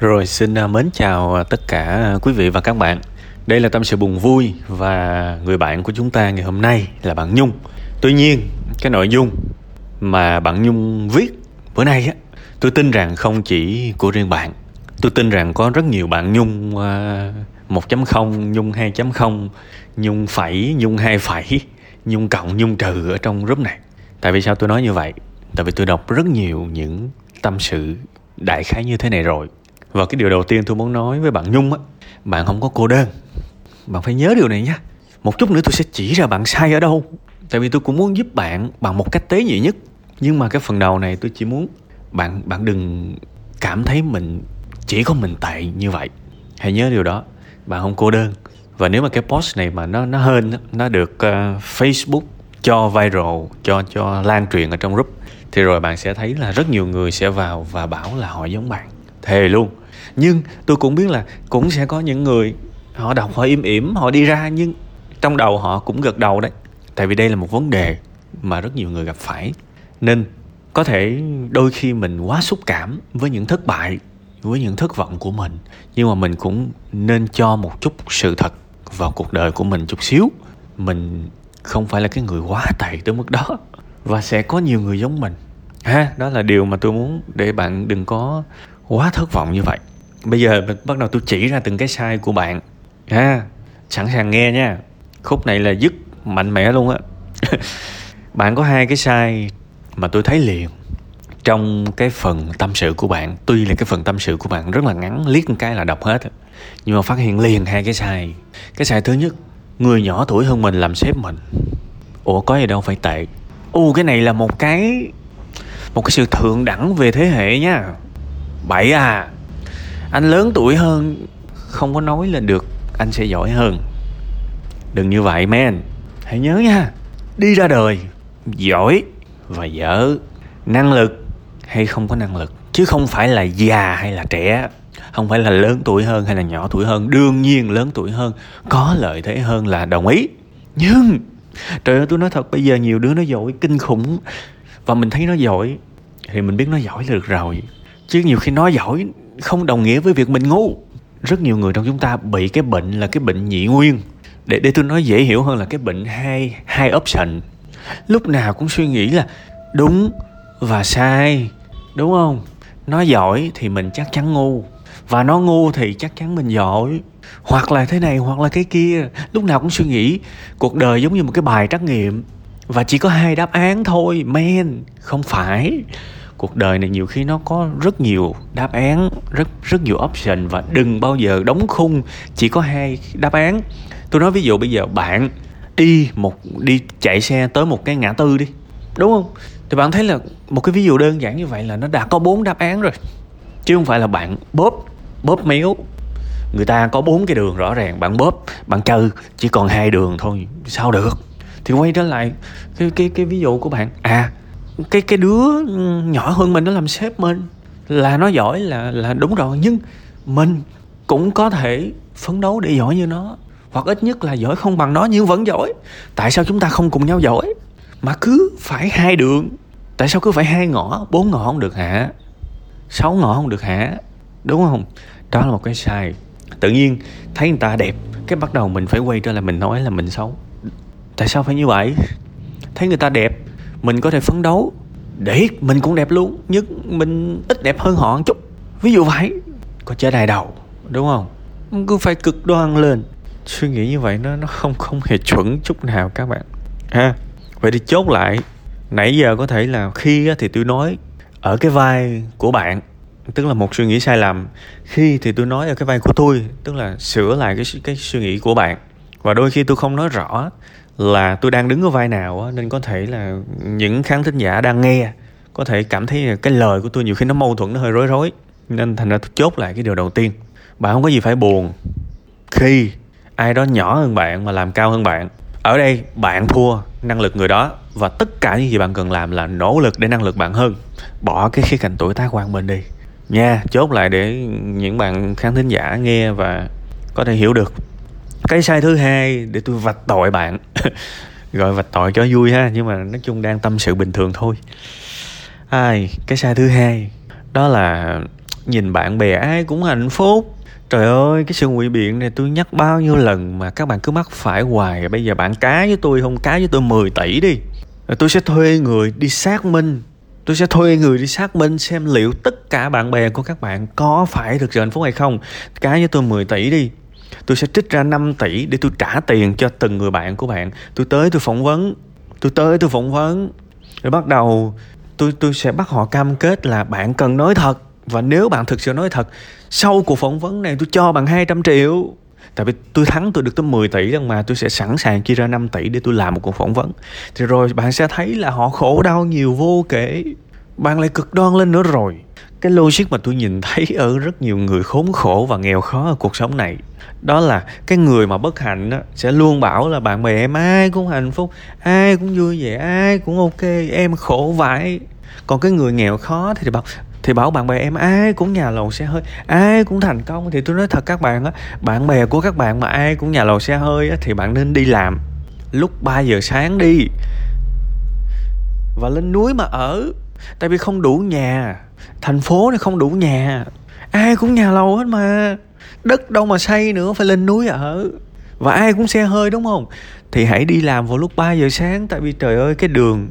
Rồi xin à, mến chào à, tất cả quý vị và các bạn. Đây là tâm sự buồn vui và người bạn của chúng ta ngày hôm nay là bạn Nhung. Tuy nhiên, cái nội dung mà bạn Nhung viết bữa nay á, tôi tin rằng không chỉ của riêng bạn. Tôi tin rằng có rất nhiều bạn Nhung à, 1.0, Nhung 2.0, Nhung phẩy, Nhung hai phẩy, Nhung cộng, Nhung trừ ở trong group này. Tại vì sao tôi nói như vậy? Tại vì tôi đọc rất nhiều những tâm sự đại khái như thế này rồi và cái điều đầu tiên tôi muốn nói với bạn Nhung á Bạn không có cô đơn. Bạn phải nhớ điều này nha. Một chút nữa tôi sẽ chỉ ra bạn sai ở đâu. Tại vì tôi cũng muốn giúp bạn bằng một cách tế nhị nhất. Nhưng mà cái phần đầu này tôi chỉ muốn Bạn bạn đừng cảm thấy mình chỉ có mình tệ như vậy. Hãy nhớ điều đó. Bạn không cô đơn. Và nếu mà cái post này mà nó nó hên Nó được uh, Facebook cho viral Cho cho lan truyền ở trong group Thì rồi bạn sẽ thấy là rất nhiều người sẽ vào và bảo là họ giống bạn thề luôn. Nhưng tôi cũng biết là cũng sẽ có những người, họ đọc, họ im ỉm, họ đi ra, nhưng trong đầu họ cũng gật đầu đấy. Tại vì đây là một vấn đề mà rất nhiều người gặp phải. Nên có thể đôi khi mình quá xúc cảm với những thất bại, với những thất vọng của mình, nhưng mà mình cũng nên cho một chút sự thật vào cuộc đời của mình chút xíu. Mình không phải là cái người quá tệ tới mức đó. Và sẽ có nhiều người giống mình. Ha, đó là điều mà tôi muốn để bạn đừng có quá thất vọng như vậy. Bây giờ mình bắt đầu tôi chỉ ra từng cái sai của bạn. Ha, sẵn sàng nghe nha. Khúc này là dứt, mạnh mẽ luôn á. Bạn có hai cái sai mà tôi thấy liền. Trong cái phần tâm sự của bạn, tuy là cái phần tâm sự của bạn rất là ngắn, liếc một cái là đọc hết nhưng mà phát hiện liền hai cái sai. Cái sai thứ nhất, người nhỏ tuổi hơn mình làm sếp mình. Ủa, có gì đâu, phải tệ. U cái này là một cái một cái sự thượng đẳng về thế hệ nha bậy à. Anh lớn tuổi hơn, không có nói lên được, anh sẽ giỏi hơn. Đừng như vậy, men. Hãy nhớ nha, đi ra đời, giỏi và dở. Năng lực hay không có năng lực, chứ không phải là già hay là trẻ, không phải là lớn tuổi hơn hay là nhỏ tuổi hơn. Đương nhiên lớn tuổi hơn, có lợi thế hơn là đồng ý. Nhưng, trời ơi, tôi nói thật, bây giờ nhiều đứa nó giỏi, kinh khủng, và mình thấy nó giỏi, thì mình biết nó giỏi là được rồi chứ nhiều khi nói giỏi không đồng nghĩa với việc mình ngu. Rất nhiều người trong chúng ta bị cái bệnh là cái bệnh nhị nguyên. Để để tôi nói dễ hiểu hơn là cái bệnh hai hai option. Lúc nào cũng suy nghĩ là đúng và sai, đúng không? Nó giỏi thì mình chắc chắn ngu, và nó ngu thì chắc chắn mình giỏi. Hoặc là thế này, hoặc là cái kia. Lúc nào cũng suy nghĩ, cuộc đời giống như một cái bài trắc nghiệm, và chỉ có hai đáp án thôi, men, không phải cuộc đời này nhiều khi nó có rất nhiều đáp án, rất rất nhiều option và đừng bao giờ đóng khung chỉ có hai đáp án. Tôi nói ví dụ bây giờ bạn đi một, đi chạy xe tới một cái ngã tư đi, đúng không? Thì bạn thấy là một cái ví dụ đơn giản như vậy là nó đã có bốn đáp án rồi, chứ không phải là bạn bóp bóp méo. Người ta có bốn cái đường rõ ràng, bạn bóp, bạn trừ, chỉ còn hai đường thôi, sao được? Thì quay trở lại cái cái cái ví dụ của bạn. À cái cái đứa nhỏ hơn mình nó làm sếp mình là nó giỏi là là đúng rồi, nhưng mình cũng có thể phấn đấu để giỏi như nó, hoặc ít nhất là giỏi không bằng nó nhưng vẫn giỏi. Tại sao chúng ta không cùng nhau giỏi? Mà cứ phải hai đường. Tại sao cứ phải hai ngõ? Bốn ngõ không được hả? Sáu ngõ không được hả? Đúng không? Đó là một cái sai. Tự nhiên thấy người ta đẹp, cái bắt đầu mình phải quay trở lại mình nói là mình xấu. Tại sao phải như vậy? Thấy người ta đẹp mình có thể phấn đấu. Để mình cũng đẹp luôn, nhưng mình ít đẹp hơn họ một chút. Ví dụ vậy. Có chơi đài đầu, đúng không? Cứ phải cực đoan lên. Suy nghĩ như vậy nó nó không không hề chuẩn chút nào các bạn. Ha, vậy thì chốt lại. Nãy giờ có thể là khi thì tôi nói ở cái vai của bạn, tức là một suy nghĩ sai lầm. Khi thì tôi nói ở cái vai của tôi, tức là sửa lại cái cái suy nghĩ của bạn. Và đôi khi tôi không nói rõ là tôi đang đứng ở vai nào á, nên có thể là những khán thính giả đang nghe có thể cảm thấy cái lời của tôi nhiều khi nó mâu thuẫn, nó hơi rối rối. Nên thành ra tôi chốt lại cái điều đầu tiên. Bạn không có gì phải buồn khi ai đó nhỏ hơn bạn mà làm cao hơn bạn. Ở đây bạn thua năng lực người đó và tất cả những gì bạn cần làm là nỗ lực để năng lực bạn hơn. Bỏ cái khía cạnh tuổi tác quan bên đi. Nha, chốt lại để những bạn khán thính giả nghe và có thể hiểu được cái sai thứ hai để tôi vạch tội bạn gọi vạch tội cho vui ha nhưng mà nói chung đang tâm sự bình thường thôi ai cái sai thứ hai đó là nhìn bạn bè ai cũng hạnh phúc Trời ơi, cái sự ngụy biện này tôi nhắc bao nhiêu lần mà các bạn cứ mắc phải hoài. Bây giờ bạn cá với tôi không cá với tôi 10 tỷ đi. Rồi tôi sẽ thuê người đi xác minh. Tôi sẽ thuê người đi xác minh xem liệu tất cả bạn bè của các bạn có phải thực sự hạnh phúc hay không. Cá với tôi 10 tỷ đi. Tôi sẽ trích ra 5 tỷ để tôi trả tiền cho từng người bạn của bạn. Tôi tới tôi phỏng vấn. Tôi tới tôi phỏng vấn. Rồi bắt đầu tôi tôi sẽ bắt họ cam kết là bạn cần nói thật và nếu bạn thực sự nói thật, sau cuộc phỏng vấn này tôi cho bạn 200 triệu tại vì tôi thắng tôi được tới 10 tỷ nhưng mà, tôi sẽ sẵn sàng chia ra 5 tỷ để tôi làm một cuộc phỏng vấn thì rồi bạn sẽ thấy là họ khổ đau nhiều vô kể bạn lại cực đoan lên nữa rồi cái logic mà tôi nhìn thấy ở rất nhiều người khốn khổ và nghèo khó ở cuộc sống này đó là cái người mà bất hạnh đó, sẽ luôn bảo là bạn bè em ai cũng hạnh phúc ai cũng vui vẻ ai cũng ok em khổ vãi. Còn cái người nghèo khó thì bảo thì bảo bạn bè em ai cũng nhà lầu xe hơi ai cũng thành công. Thì tôi nói thật các bạn á bạn bè của các bạn mà ai cũng nhà lầu xe hơi á thì bạn nên đi làm lúc 3 giờ sáng đi. Và lên núi mà ở tại vì không đủ nhà. Thành phố này không đủ nhà. Ai cũng nhà lầu hết mà. Đất đâu mà xây nữa, phải lên núi ở. Và ai cũng xe hơi, đúng không? Thì hãy đi làm vào lúc 3 giờ sáng, tại vì trời ơi, cái đường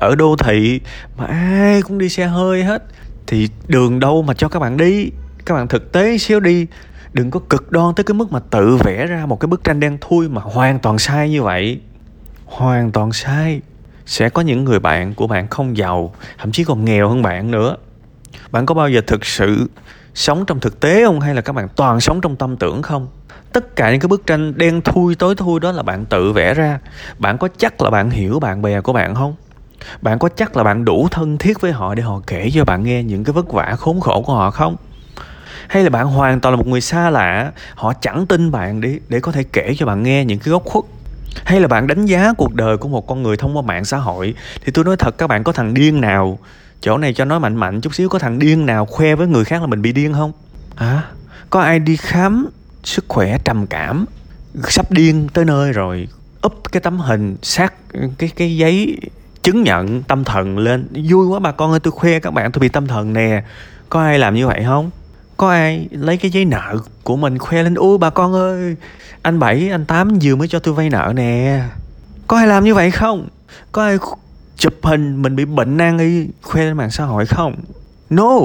ở đô thị mà ai cũng đi xe hơi hết, thì đường đâu mà cho các bạn đi. Các bạn thực tế xíu đi. Đừng có cực đoan tới cái mức mà tự vẽ ra một cái bức tranh đen thui mà hoàn toàn sai như vậy. Hoàn toàn sai sẽ có những người bạn của bạn không giàu, thậm chí còn nghèo hơn bạn nữa. Bạn có bao giờ thực sự sống trong thực tế không? Hay là các bạn toàn sống trong tâm tưởng không? Tất cả những cái bức tranh đen thui tối thui đó là bạn tự vẽ ra. Bạn có chắc là bạn hiểu bạn bè của bạn không? Bạn có chắc là bạn đủ thân thiết với họ để họ kể cho bạn nghe những cái vất vả, khốn khổ của họ không? Hay là bạn hoàn toàn là một người xa lạ, họ chẳng tin bạn để để có thể kể cho bạn nghe những cái góc khuất? Hay là bạn đánh giá cuộc đời của một con người thông qua mạng xã hội? Thì tôi nói thật các bạn có thằng điên nào? Chỗ này cho nói mạnh mạnh chút xíu có thằng điên nào khoe với người khác là mình bị điên không? À có ai đi khám sức khỏe trầm cảm sắp điên tới nơi rồi úp cái tấm hình sát cái cái giấy chứng nhận tâm thần lên vui quá bà con ơi tôi khoe các bạn tôi bị tâm thần nè. Có ai làm như vậy không có ai lấy cái giấy nợ của mình khoe lên ui bà con ơi, anh bảy, anh tám vừa mới cho tôi vay nợ nè. Có ai làm như vậy không? Có ai chụp hình mình bị bệnh nan y khoe lên mạng xã hội không? No.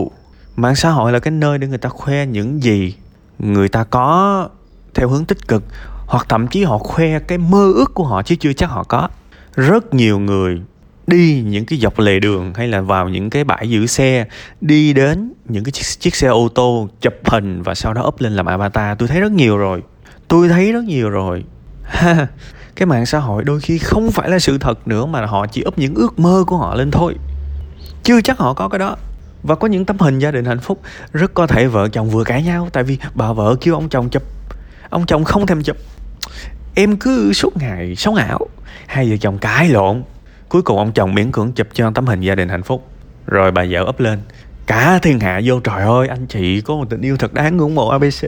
Mạng xã hội là cái nơi để người ta khoe những gì người ta có theo hướng tích cực, hoặc thậm chí họ khoe cái mơ ước của họ chứ chưa chắc họ có. Rất nhiều người đi những cái dọc lề đường hay là vào những cái bãi giữ xe đi đến những cái chiếc, chiếc xe ô tô chụp hình và sau đó up lên làm avatar. Tôi thấy rất nhiều rồi. Tôi thấy rất nhiều rồi. Ha cái mạng xã hội đôi khi không phải là sự thật nữa mà họ chỉ up những ước mơ của họ lên thôi. Chưa chắc họ có cái đó. Và có những tấm hình gia đình hạnh phúc rất có thể vợ chồng vừa cãi nhau tại vì bà vợ kêu ông chồng chụp. Ông chồng không thèm chụp. Em cứ suốt ngày sống ảo. Hai vợ chồng cãi lộn cuối cùng ông chồng miễn cưỡng chụp cho tấm hình gia đình hạnh phúc. Rồi bà vợ up lên. Cả thiên hạ vô trời ơi, anh chị có một tình yêu thật đáng ngưỡng mộ abc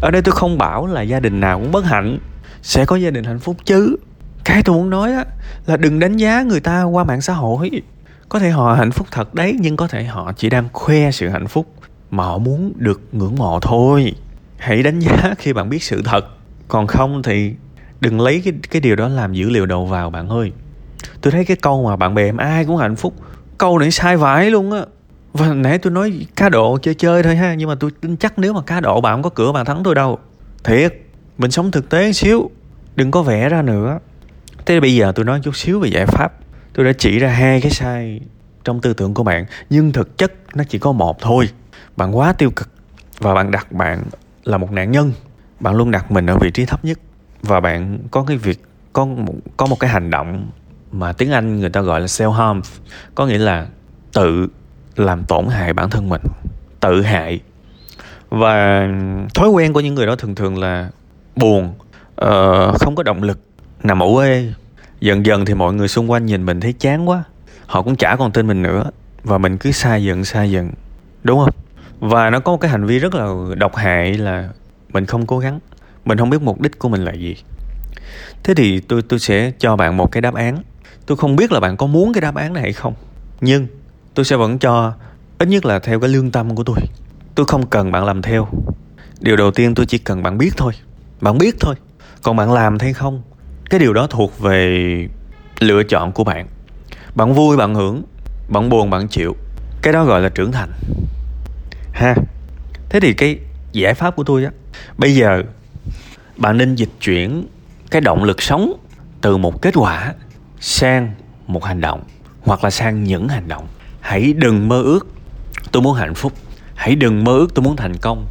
ở đây tôi không bảo là gia đình nào cũng bất hạnh. Sẽ có gia đình hạnh phúc chứ. Cái tôi muốn nói á, là đừng đánh giá người ta qua mạng xã hội. Có thể họ hạnh phúc thật đấy, nhưng có thể họ chỉ đang khoe sự hạnh phúc mà họ muốn được ngưỡng mộ thôi. Hãy đánh giá khi bạn biết sự thật. Còn không thì đừng lấy cái cái điều đó làm dữ liệu đầu vào bạn ơi tôi thấy cái câu mà bạn bè em ai cũng hạnh phúc. Câu này sai vãi luôn á. Và nãy tôi nói cá độ chơi chơi thôi ha nhưng mà tôi tin chắc nếu mà cá độ bạn không có cửa bạn thắng tôi đâu. Thiệt mình sống thực tế xíu đừng có vẽ ra nữa. Thế bây giờ tôi nói chút xíu về giải pháp. Tôi đã chỉ ra hai cái sai trong tư tưởng của bạn nhưng thực chất nó chỉ có một thôi. Bạn quá tiêu cực và bạn đặt bạn là một nạn nhân. Bạn luôn đặt mình ở vị trí thấp nhất và bạn có cái việc có một, có một cái hành động mà tiếng Anh người ta gọi là self harm có nghĩa là tự làm tổn hại bản thân mình tự hại. Và thói quen của những người đó thường thường là buồn uh, không có động lực nằm ở quê. Dần dần thì mọi người xung quanh nhìn mình thấy chán quá họ cũng chả còn tin mình nữa và mình cứ xa dần xa dần đúng không? Và nó có một cái hành vi rất là độc hại là mình không cố gắng mình không biết mục đích của mình là gì. Thế thì tôi tôi sẽ cho bạn một cái đáp án tôi không biết là bạn có muốn cái đáp án này hay không, nhưng tôi sẽ vẫn cho ít nhất là theo cái lương tâm của tôi. Tôi không cần bạn làm theo. Điều đầu tiên tôi chỉ cần bạn biết thôi. Bạn biết thôi. Còn bạn làm hay không, cái điều đó thuộc về lựa chọn của bạn. Bạn vui, bạn hưởng, bạn buồn, bạn chịu. Cái đó gọi là trưởng thành. Ha. Thế thì cái giải pháp của tôi á, bây giờ bạn nên dịch chuyển cái động lực sống từ một kết quả sang một hành động hoặc là sang những hành động. Hãy đừng mơ ước tôi muốn hạnh phúc. Hãy đừng mơ ước tôi muốn thành công.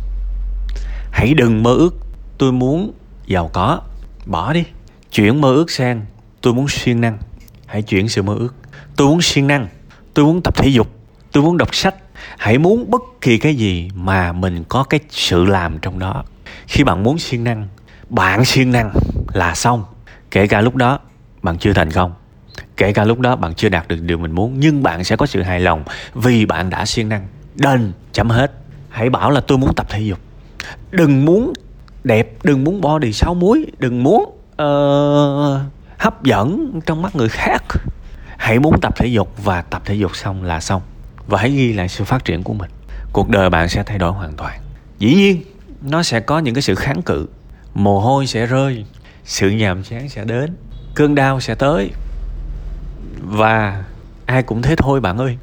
Hãy đừng mơ ước tôi muốn giàu có. Bỏ đi. Chuyển mơ ước sang tôi muốn siêng năng. Hãy chuyển sự mơ ước. Tôi muốn siêng năng. Tôi muốn tập thể dục. Tôi muốn đọc sách. Hãy muốn bất kỳ cái gì mà mình có cái sự làm trong đó. Khi bạn muốn siêng năng, bạn siêng năng là xong. Kể cả lúc đó bạn chưa thành công. Kể cả lúc đó bạn chưa đạt được điều mình muốn nhưng bạn sẽ có sự hài lòng vì bạn đã siêng năng. Đền chấm hết. Hãy bảo là tôi muốn tập thể dục. Đừng muốn đẹp đừng muốn body sáu muối đừng muốn uh, hấp dẫn trong mắt người khác. Hãy muốn tập thể dục và tập thể dục xong là xong. Và hãy ghi lại sự phát triển của mình. Cuộc đời bạn sẽ thay đổi hoàn toàn. Dĩ nhiên nó sẽ có những cái sự kháng cự. Mồ hôi sẽ rơi. Sự nhàm chán sẽ đến cơn đau sẽ tới. Và ai cũng thế thôi bạn ơi.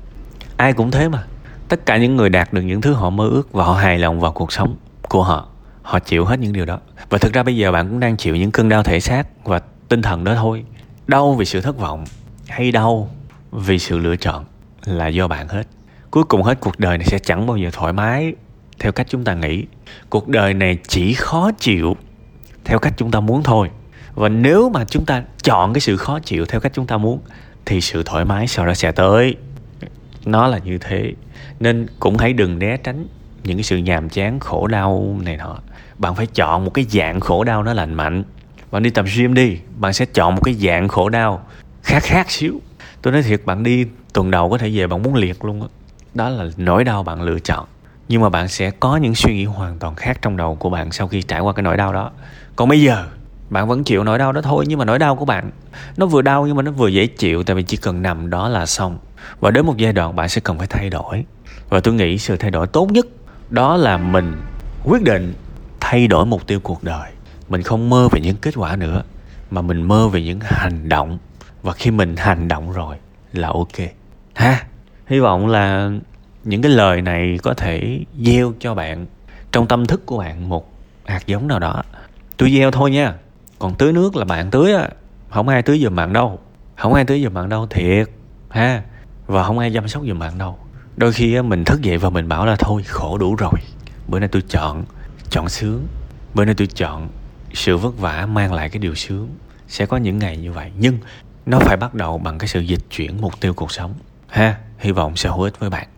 Ai cũng thế mà. Tất cả những người đạt được những thứ họ mơ ước và họ hài lòng vào cuộc sống của họ họ chịu hết những điều đó. Và thực ra bây giờ bạn cũng đang chịu những cơn đau thể xác và tinh thần đó thôi. Đau vì sự thất vọng hay đau vì sự lựa chọn là do bạn hết. Cuối cùng hết cuộc đời này sẽ chẳng bao giờ thoải mái theo cách chúng ta nghĩ. Cuộc đời này chỉ khó chịu theo cách chúng ta muốn thôi và nếu mà chúng ta chọn cái sự khó chịu theo cách chúng ta muốn, thì sự thoải mái sau đó sẽ tới. Nó là như thế. Nên cũng hãy đừng né tránh những cái sự nhàm chán, khổ đau này nọ. Bạn phải chọn một cái dạng khổ đau nó lành mạnh. Bạn đi tập gym đi, bạn sẽ chọn một cái dạng khổ đau khác khác xíu. Tôi nói thiệt, bạn đi tuần đầu có thể về bạn muốn liệt luôn đó. đó là nỗi đau bạn lựa chọn. Nhưng mà bạn sẽ có những suy nghĩ hoàn toàn khác trong đầu của bạn sau khi trải qua cái nỗi đau đó. Còn bây giờ bạn vẫn chịu nỗi đau đó thôi, nhưng mà nỗi đau của bạn, nó vừa đau nhưng mà nó vừa dễ chịu, tại vì chỉ cần nằm đó là xong. Và đến một giai đoạn bạn sẽ cần phải thay đổi. Và tôi nghĩ sự thay đổi tốt nhất đó là mình quyết định thay đổi mục tiêu cuộc đời. Mình không mơ về những kết quả nữa, mà mình mơ về những hành động. Và khi mình hành động rồi là ok. Ha, hy vọng là những cái lời này có thể gieo cho bạn, trong tâm thức của bạn một hạt giống nào đó. Tôi gieo thôi nha còn tưới nước là bạn tưới á, không ai tưới giùm bạn đâu. Không ai tưới giùm bạn đâu, thiệt, ha. Và không ai chăm sóc giùm bạn đâu. Đôi khi mình thức dậy và mình bảo là thôi, khổ đủ rồi. Bữa nay tôi chọn chọn sướng. Bữa nay tôi chọn sự vất vả mang lại cái điều sướng. Sẽ có những ngày như vậy. Nhưng nó phải bắt đầu bằng cái sự dịch chuyển mục tiêu cuộc sống, ha. Hy vọng sẽ hữu ích với bạn.